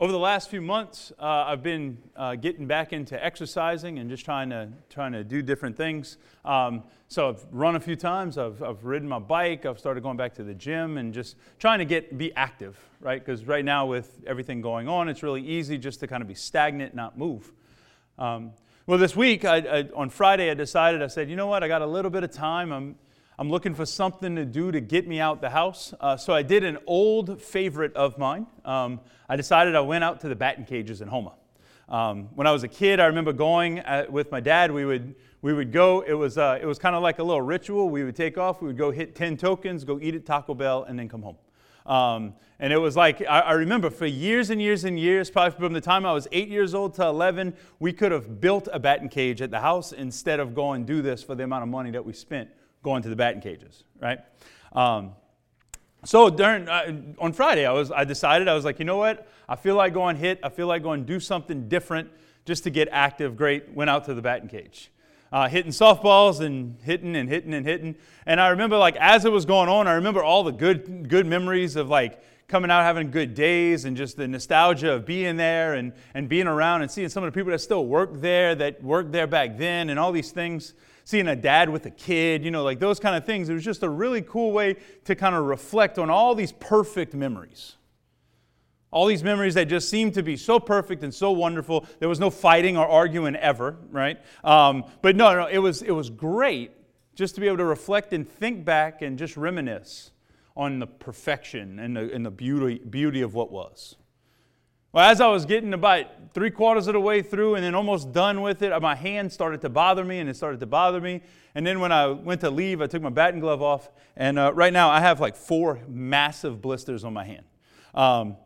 over the last few months, uh, I've been uh, getting back into exercising and just trying to trying to do different things. Um, so I've run a few times. I've, I've ridden my bike. I've started going back to the gym and just trying to get be active, right? Because right now with everything going on, it's really easy just to kind of be stagnant, not move. Um, well, this week I, I, on Friday, I decided. I said, you know what? I got a little bit of time. I'm I'm looking for something to do to get me out the house. Uh, so I did an old favorite of mine. Um, I decided I went out to the batting cages in Houma. Um, when I was a kid, I remember going at, uh, with my dad. We would we would go. It was uh, it was kind of like a little ritual. We would take off. We would go hit ten tokens, go eat at Taco Bell, and then come home. Um, and it was like, I, I, remember for years and years and years, probably from the time I was eight years old to 11, we could have built a batting cage at the house instead of going do this for the amount of money that we spent going to the batting cages, right? Um, so during uh, on Friday, I was I decided I was like, you know what? I feel like going hit. I feel like going do something different just to get active. Great. Went out to the batting cage, uh, hitting softballs and hitting and hitting and hitting. And I remember like as it was going on, I remember all the good good memories of like coming out having good days and just the nostalgia of being there and, and being around and seeing some of the people that still work there that worked there back then and all these things seeing a dad with a kid, you know, like those kind of things. It was just a really cool way to kind of reflect on all these perfect memories. All these memories that just seemed to be so perfect and so wonderful. There was no fighting or arguing ever, right? Um, but no, no, it was, it was great just to be able to reflect and think back and just reminisce on the perfection and the, and the beauty, beauty of what was. Well, as I was getting about three quarters of the way through and then almost done with it, my hand started to bother me and it started to bother me. And then when I went to leave, I took my batting glove off. And uh, right now I have like four massive blisters on my hand. Um,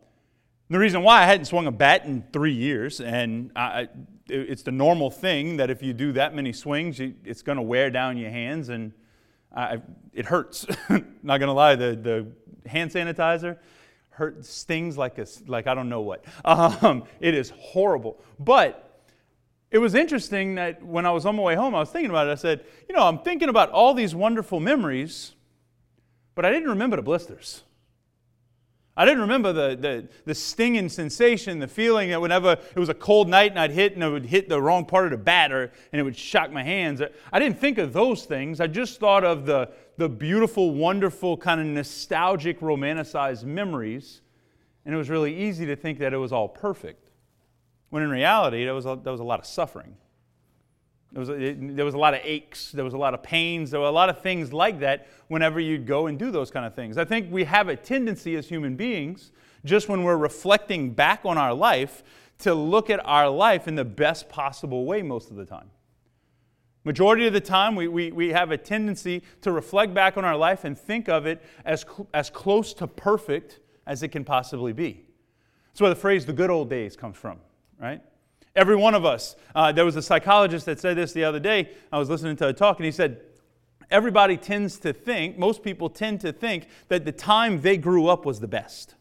the reason why I hadn't swung a bat in three years, and I, it's the normal thing that if you do that many swings, it's going to wear down your hands, and I, it hurts. Not to lie, the, the hand sanitizer hurt stings like a, like I don't know what. Um, it is horrible. But it was interesting that when I was on my way home, I was thinking about it. I said, you know, I'm thinking about all these wonderful memories, but I didn't remember the blisters. I didn't remember the, the, the stinging sensation, the feeling that whenever it was a cold night and I'd hit and it would hit the wrong part of the bat or, and it would shock my hands. I didn't think of those things. I just thought of the, the beautiful, wonderful, kind of nostalgic, romanticized memories. And it was really easy to think that it was all perfect. When in reality, there was a, there was a lot of suffering. There was, a, there was a lot of aches. There was a lot of pains. There were a lot of things like that whenever you'd go and do those kind of things. I think we have a tendency as human beings, just when we're reflecting back on our life, to look at our life in the best possible way most of the time. Majority of the time, we, we, we have a tendency to reflect back on our life and think of it as, cl- as close to perfect as it can possibly be. That's where the phrase the good old days comes from, right? Every one of us. Uh, there was a psychologist that said this the other day. I was listening to a talk, and he said, Everybody tends to think, most people tend to think, that the time they grew up was the best.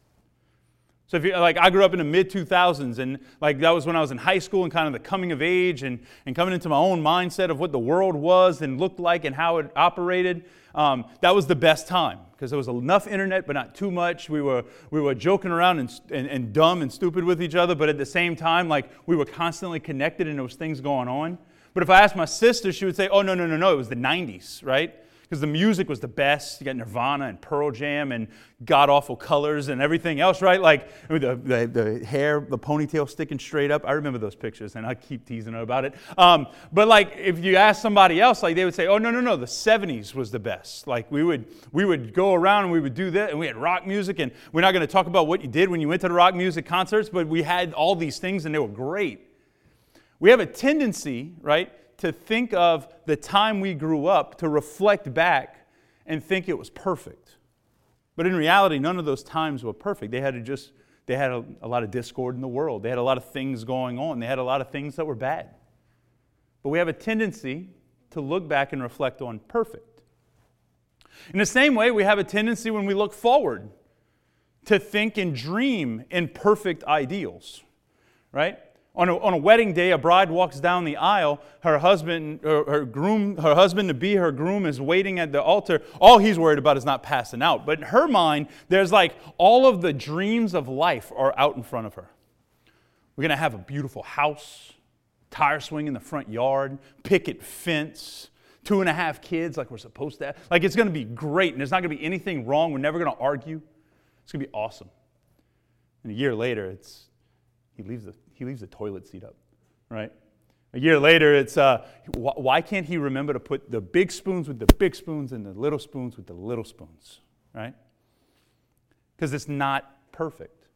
So if you like, I grew up in the mid 2000s, and like that was when I was in high school and kind of the coming of age and, and coming into my own mindset of what the world was and looked like and how it operated. Um, that was the best time because there was enough internet, but not too much. We were, we were joking around and, and, and dumb and stupid with each other, but at the same time, like we were constantly connected and there was things going on. But if I asked my sister, she would say, oh, no, no, no, no, it was the 90s, right? Because the music was the best. You got Nirvana and Pearl Jam and god awful colors and everything else, right? Like the, the, the, hair, the ponytail sticking straight up. I remember those pictures and I keep teasing her about it. Um, but like if you ask somebody else, like they would say, oh, no, no, no, the 70s was the best. Like we would, we would go around and we would do that and we had rock music and we're not going to talk about what you did when you went to the rock music concerts, but we had all these things and they were great. We have a tendency, right? To think of the time we grew up, to reflect back and think it was perfect. But in reality, none of those times were perfect. They had to just, they had a, a lot of discord in the world. They had a lot of things going on. They had a lot of things that were bad. But we have a tendency to look back and reflect on perfect. In the same way, we have a tendency when we look forward to think and dream in perfect ideals, right? On a, on a wedding day, a bride walks down the aisle. Her husband, her, her groom, her husband to be, her groom is waiting at the altar. All he's worried about is not passing out. But in her mind, there's like all of the dreams of life are out in front of her. We're to have a beautiful house, tire swing in the front yard, picket fence, two and a half kids like we're supposed to have. Like it's to be great, and there's not to be anything wrong. We're never to argue. It's to be awesome. And a year later, it's he leaves the he leaves the toilet seat up, right? A year later, it's uh, why can't he remember to put the big spoons with the big spoons and the little spoons with the little spoons, right? Because it's not perfect.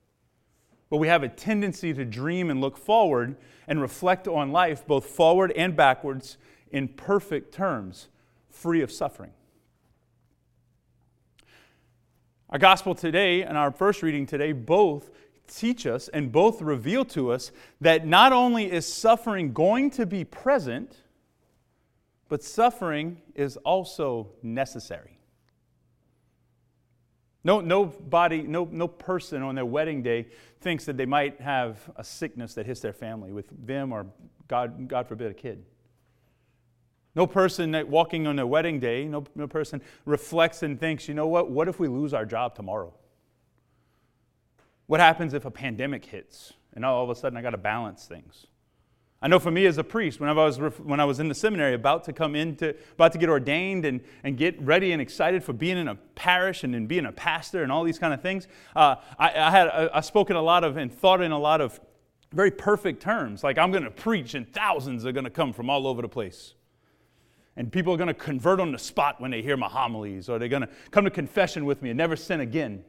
But we have a tendency to dream and look forward and reflect on life, both forward and backwards, in perfect terms, free of suffering. Our gospel today and our first reading today both teach us and both reveal to us that not only is suffering going to be present, but suffering is also necessary. No, nobody, no, no person on their wedding day thinks that they might have a sickness that hits their family with them or, God, God forbid, a kid. No person walking on their wedding day, no, no person reflects and thinks, you know what, what if we lose our job tomorrow? What happens if a pandemic hits and all of a sudden I got to balance things? I know for me as a priest, when I was, when I was in the seminary, about to come into, about to get ordained and, and get ready and excited for being in a parish and, and being a pastor and all these kind of things, uh, I, I, had I, I spoken a lot of and thought in a lot of very perfect terms. Like I'm going to preach and thousands are going to come from all over the place. And people are going to convert on the spot when they hear my homilies, or they're going to come to confession with me and never sin again.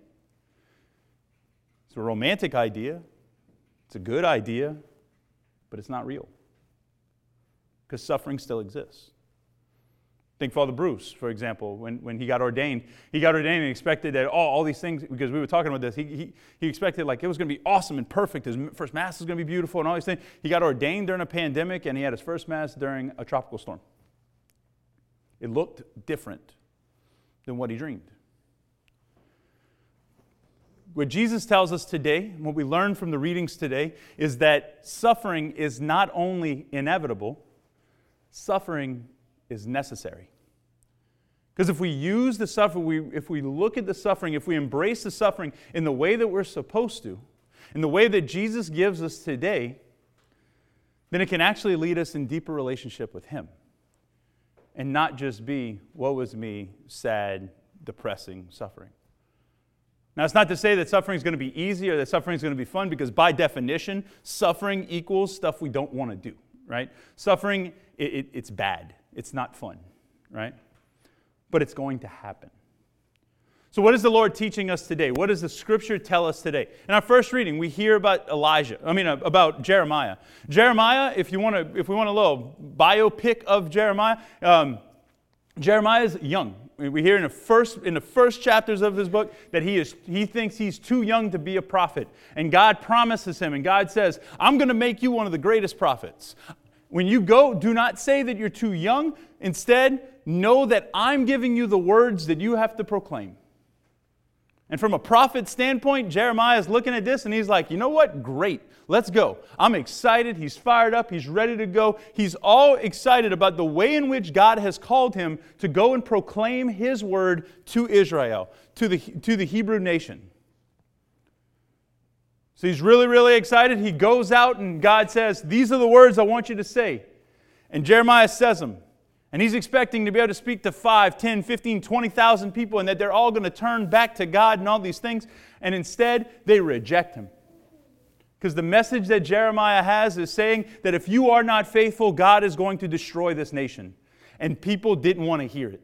It's a romantic idea, it's a good idea, but it's not real. Because suffering still exists. Think Father Bruce, for example, when, when he got ordained. He got ordained and expected that, oh, all these things, because we were talking about this, he, he, he expected like it was going to be awesome and perfect. His first Mass was going to be beautiful and all these things. He got ordained during a pandemic and he had his first Mass during a tropical storm. It looked different than what he dreamed. What Jesus tells us today, what we learn from the readings today, is that suffering is not only inevitable, suffering is necessary. Because if we use the suffering, we, if we look at the suffering, if we embrace the suffering in the way that we're supposed to, in the way that Jesus gives us today, then it can actually lead us in deeper relationship with Him. And not just be, woe is me, sad, depressing suffering. Now, it's not to say that suffering is going to be easy or that suffering is going to be fun, because by definition, suffering equals stuff we don't want to do, right? Suffering, it, it, it's bad. It's not fun, right? But it's going to happen. So, what is the Lord teaching us today? What does the scripture tell us today? In our first reading, we hear about Elijah, I mean, uh, about Jeremiah. Jeremiah, if, you want to, if we want a little biopic of Jeremiah, um, Jeremiah is young. We hear in the first in the first chapters of this book that he is he thinks he's too young to be a prophet. And God promises him and God says, "I'm going to make you one of the greatest prophets. When you go, do not say that you're too young. Instead, know that I'm giving you the words that you have to proclaim." And from a prophet standpoint, Jeremiah is looking at this and he's like, you know what? Great. Let's go. I'm excited. He's fired up. He's ready to go. He's all excited about the way in which God has called him to go and proclaim his word to Israel, to the, to the Hebrew nation. So he's really, really excited. He goes out and God says, These are the words I want you to say. And Jeremiah says them. And he's expecting to be able to speak to 5, 10, 15, 20,000 people and that they're all going to turn back to God and all these things. And instead, they reject him. Because the message that Jeremiah has is saying that if you are not faithful, God is going to destroy this nation. And people didn't want to hear it.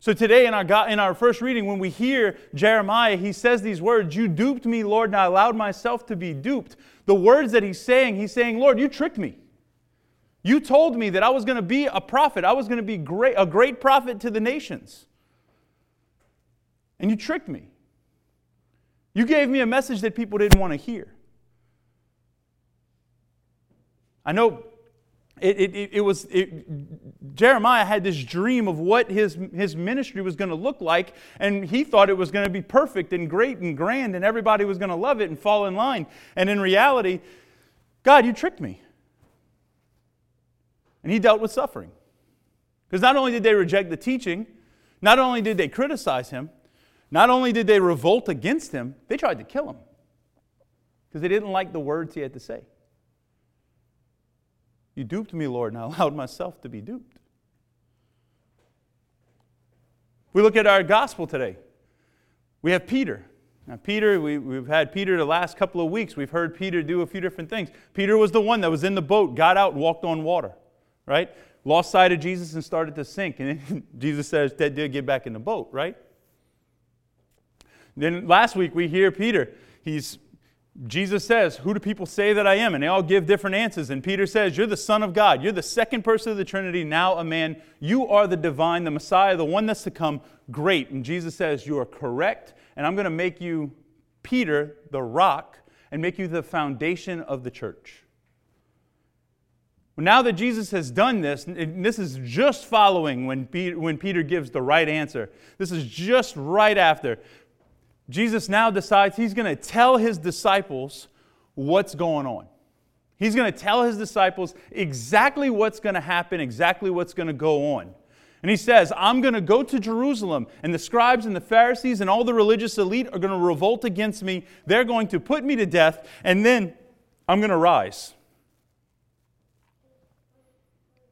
So today in our, God, in our first reading, when we hear Jeremiah, he says these words, You duped me, Lord, and I allowed myself to be duped. The words that he's saying, he's saying, Lord, you tricked me. You told me that I was going to be a prophet. I was going to be great, a great prophet to the nations. And you tricked me. You gave me a message that people didn't want to hear. I know it, it, it was it, Jeremiah had this dream of what his, his ministry was going to look like, and he thought it was going to be perfect and great and grand, and everybody was going to love it and fall in line. And in reality, God, you tricked me. And he dealt with suffering. Because not only did they reject the teaching, not only did they criticize him, not only did they revolt against him, they tried to kill him. because they didn't like the words he had to say. You duped me, Lord, and I allowed myself to be duped. We look at our gospel today. We have Peter. Now, Peter, we, we've had Peter the last couple of weeks. We've heard Peter do a few different things. Peter was the one that was in the boat, got out, walked on water, right? Lost sight of Jesus and started to sink. And Jesus says, That did get back in the boat, right? Then last week we hear Peter. He's Jesus says, Who do people say that I am? And they all give different answers. And Peter says, You're the Son of God. You're the second person of the Trinity, now a man. You are the divine, the Messiah, the one that's to come. Great. And Jesus says, You are correct. And I'm going to make you Peter, the rock, and make you the foundation of the church. Now that Jesus has done this, and this is just following when Peter, when Peter gives the right answer. This is just right after. Jesus now decides he's going to tell his disciples what's going on. He's going to tell his disciples exactly what's going to happen, exactly what's going to go on. And he says, I'm going to go to Jerusalem, and the scribes and the Pharisees and all the religious elite are going to revolt against me. They're going to put me to death, and then I'm going to rise.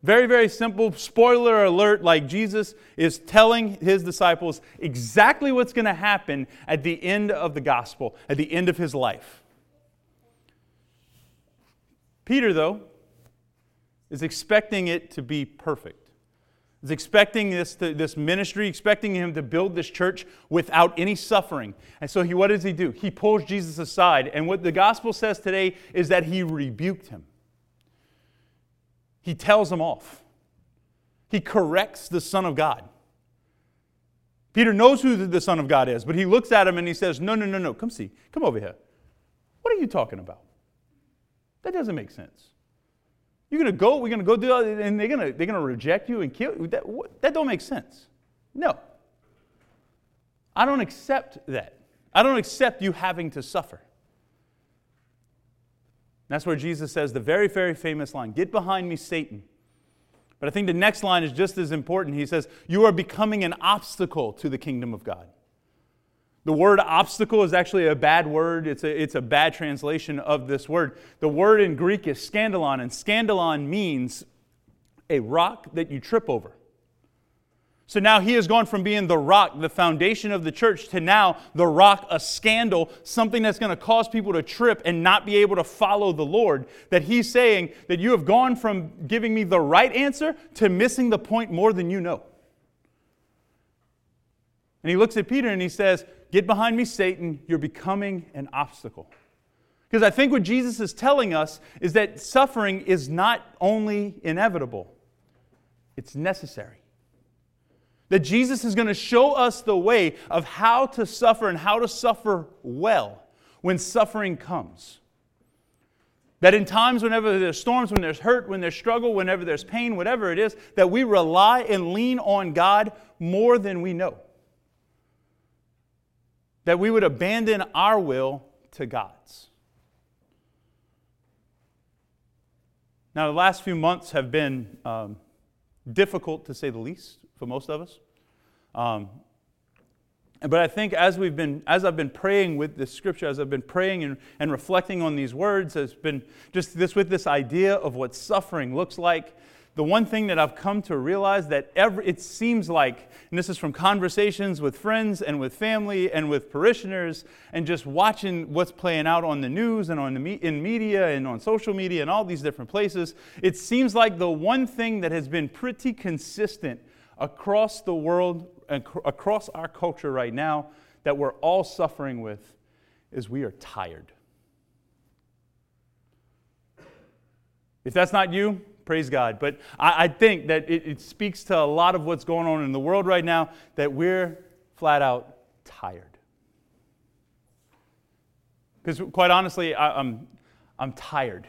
Very, very simple. Spoiler alert like Jesus is telling his disciples exactly what's going to happen at the end of the gospel, at the end of his life. Peter, though, is expecting it to be perfect. Is expecting this, this ministry, expecting him to build this church without any suffering. And so he, what does he do? He pulls Jesus aside. And what the gospel says today is that he rebuked him. He tells them off. He corrects the Son of God. Peter knows who the Son of God is, but he looks at him and he says, No, no, no, no, come see, come over here. What are you talking about? That doesn't make sense. You're going to go, we're going to go do that, and they're going to, they're going to reject you and kill you. That, that don't make sense. No. I don't accept that. I don't accept you having to suffer. That's where Jesus says the very, very famous line Get behind me, Satan. But I think the next line is just as important. He says, You are becoming an obstacle to the kingdom of God. The word obstacle is actually a bad word. It's a, it's a bad translation of this word. The word in Greek is scandalon, and scandalon means a rock that you trip over. So now he has gone from being the rock, the foundation of the church, to now the rock, a scandal, something that's going to cause people to trip and not be able to follow the Lord. That he's saying that you have gone from giving me the right answer to missing the point more than you know. And he looks at Peter and he says, Get behind me, Satan. You're becoming an obstacle. Because I think what Jesus is telling us is that suffering is not only inevitable, it's necessary. That Jesus is going to show us the way of how to suffer and how to suffer well when suffering comes. That in times whenever there's storms, when there's hurt, when there's struggle, whenever there's pain, whatever it is, that we rely and lean on God more than we know. That we would abandon our will to God's. Now, the last few months have been um, difficult to say the least most of us. Um, but I think as we've been, as I've been praying with this scripture, as I've been praying and, and reflecting on these words, has been just this with this idea of what suffering looks like. The one thing that I've come to realize that every, it seems like, and this is from conversations with friends and with family and with parishioners, and just watching what's playing out on the news and on the me, in media and on social media and all these different places, it seems like the one thing that has been pretty consistent across the world across our culture right now that we're all suffering with is we are tired. If that's not you, praise God. But I, I think that it, it speaks to a lot of what's going on in the world right now that we're flat out tired. Because quite honestly, I, am I'm, I'm tired.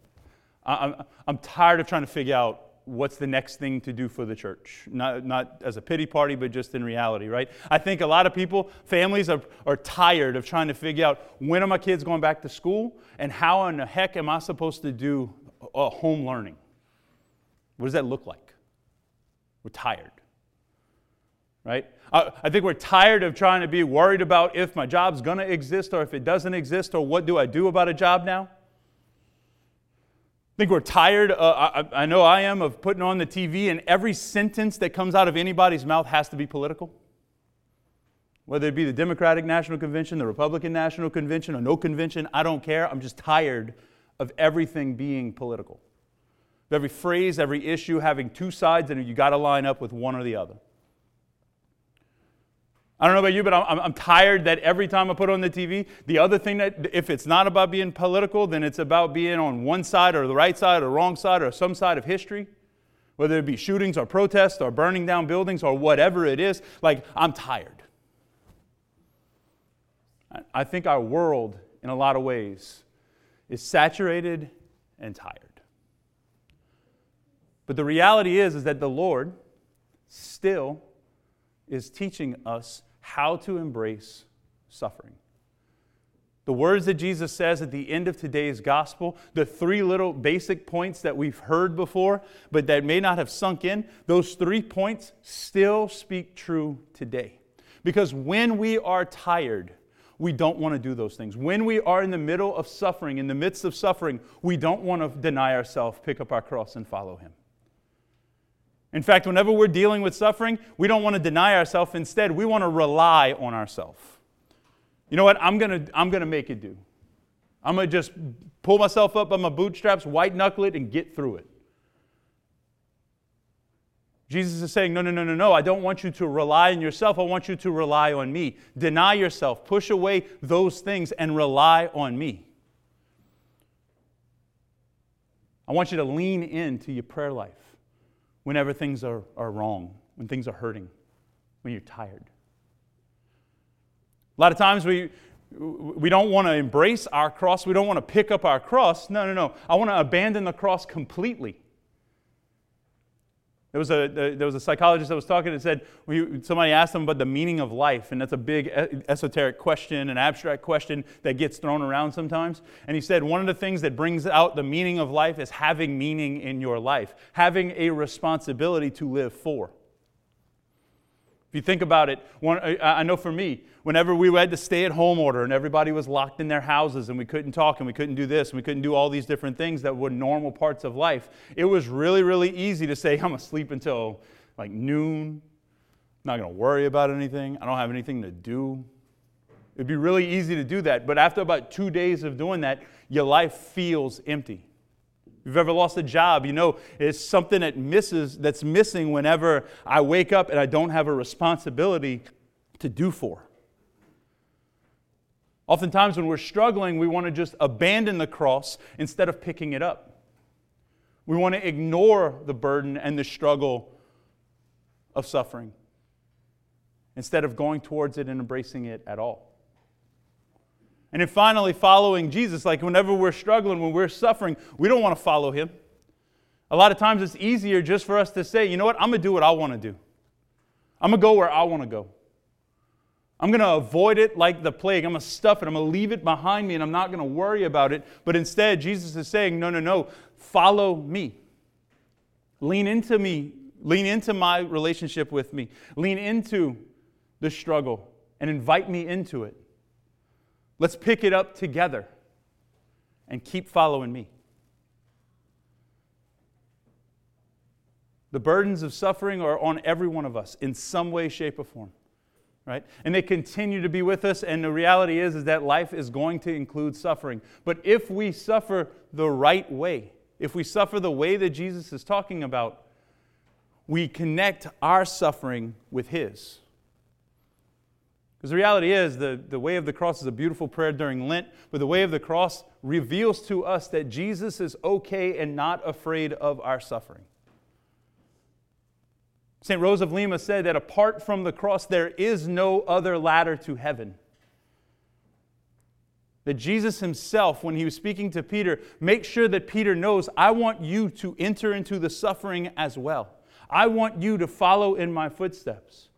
I'm, I'm tired of trying to figure out what's the next thing to do for the church. Not, not as a pity party, but just in reality, right? I think a lot of people, families, are, are tired of trying to figure out when are my kids going back to school and how in the heck am I supposed to do a home learning? What does that look like? We're tired. right? I, I think we're tired of trying to be worried about if my job's going to exist or if it doesn't exist or what do I do about a job now. I think we're tired, uh, I, I know I am, of putting on the TV and every sentence that comes out of anybody's mouth has to be political. Whether it be the Democratic National Convention, the Republican National Convention, or no convention, I don't care. I'm just tired of everything being political. Every phrase, every issue having two sides, and you got to line up with one or the other. I don't know about you, but I'm, I'm, tired that every time I put on the TV, the other thing that, if it's not about being political, then it's about being on one side or the right side or wrong side or some side of history, whether it be shootings or protests or burning down buildings or whatever it is. Like, I'm tired. I think our world, in a lot of ways, is saturated and tired. But the reality is, is that the Lord still is teaching us how to embrace suffering. The words that Jesus says at the end of today's gospel, the three little basic points that we've heard before, but that may not have sunk in, those three points still speak true today. Because when we are tired, we don't want to do those things. When we are in the middle of suffering, in the midst of suffering, we don't want to deny ourselves, pick up our cross, and follow Him. In fact, whenever we're dealing with suffering, we don't want to deny ourselves. Instead, we want to rely on ourselves. You know what? I'm going to I'm going to make it do. I'm going to just pull myself up by my bootstraps, white knuckle it, and get through it. Jesus is saying, No, no, no, no, no. I don't want you to rely on yourself. I want you to rely on me. Deny yourself, push away those things, and rely on me. I want you to lean into your prayer life whenever things are, are wrong, when things are hurting, when you're tired. A lot of times we, we don't want to embrace our cross. We don't want to pick up our cross. No, no, no. I want to abandon the cross completely. There was, a, there was a psychologist that was talking and said, somebody asked him about the meaning of life, and that's a big esoteric question, an abstract question that gets thrown around sometimes. And he said, one of the things that brings out the meaning of life is having meaning in your life, having a responsibility to live for. If you think about it, one, I know for me, whenever we had the stay at home order and everybody was locked in their houses and we couldn't talk and we couldn't do this and we couldn't do all these different things that were normal parts of life, it was really, really easy to say, I'm going to sleep until like noon. I'm not going to worry about anything. I don't have anything to do. It'd be really easy to do that. But after about two days of doing that, your life feels empty. You've ever lost a job, you know it's something that misses that's missing whenever I wake up and I don't have a responsibility to do for. Oftentimes, when we're struggling, we want to just abandon the cross instead of picking it up. We want to ignore the burden and the struggle of suffering instead of going towards it and embracing it at all. And then finally, following Jesus, like whenever we're struggling, when we're suffering, we don't want to follow him. A lot of times it's easier just for us to say, you know what, I'm going to do what I want to do. I'm going to go where I want to go. I'm going to avoid it like the plague. I'm going to stuff it. I'm going to leave it behind me and I'm not going to worry about it. But instead, Jesus is saying, no, no, no, follow me. Lean into me. Lean into my relationship with me. Lean into the struggle and invite me into it. Let's pick it up together and keep following me. The burdens of suffering are on every one of us in some way, shape, or form. Right? And they continue to be with us, and the reality is, is that life is going to include suffering. But if we suffer the right way, if we suffer the way that Jesus is talking about, we connect our suffering with His. Because the reality is, the, the way of the cross is a beautiful prayer during Lent, but the way of the cross reveals to us that Jesus is okay and not afraid of our suffering. St. Rose of Lima said that apart from the cross, there is no other ladder to heaven. That Jesus himself, when he was speaking to Peter, make sure that Peter knows, I want you to enter into the suffering as well. I want you to follow in my footsteps.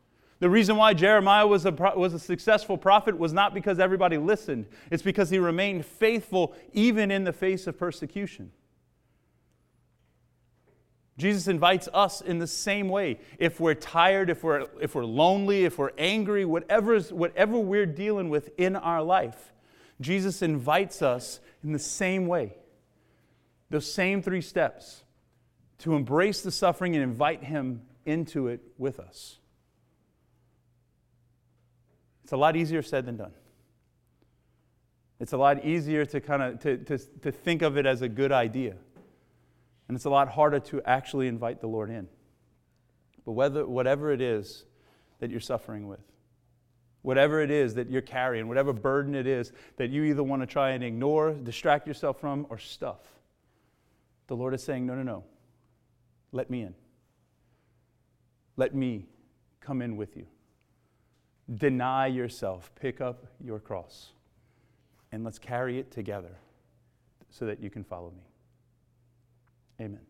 The reason why Jeremiah was a, was a successful prophet was not because everybody listened, it's because he remained faithful even in the face of persecution. Jesus invites us in the same way. If we're tired, if we're, if we're lonely, if we're angry, whatever's, whatever we're dealing with in our life, Jesus invites us in the same way. Those same three steps to embrace the suffering and invite Him into it with us. It's a lot easier said than done. It's a lot easier to kind of to, to, to think of it as a good idea. And it's a lot harder to actually invite the Lord in. But whether, whatever it is that you're suffering with, whatever it is that you're carrying, whatever burden it is that you either want to try and ignore, distract yourself from, or stuff, the Lord is saying, No, no, no. Let me in. Let me come in with you. Deny yourself, pick up your cross, and let's carry it together so that you can follow me. Amen.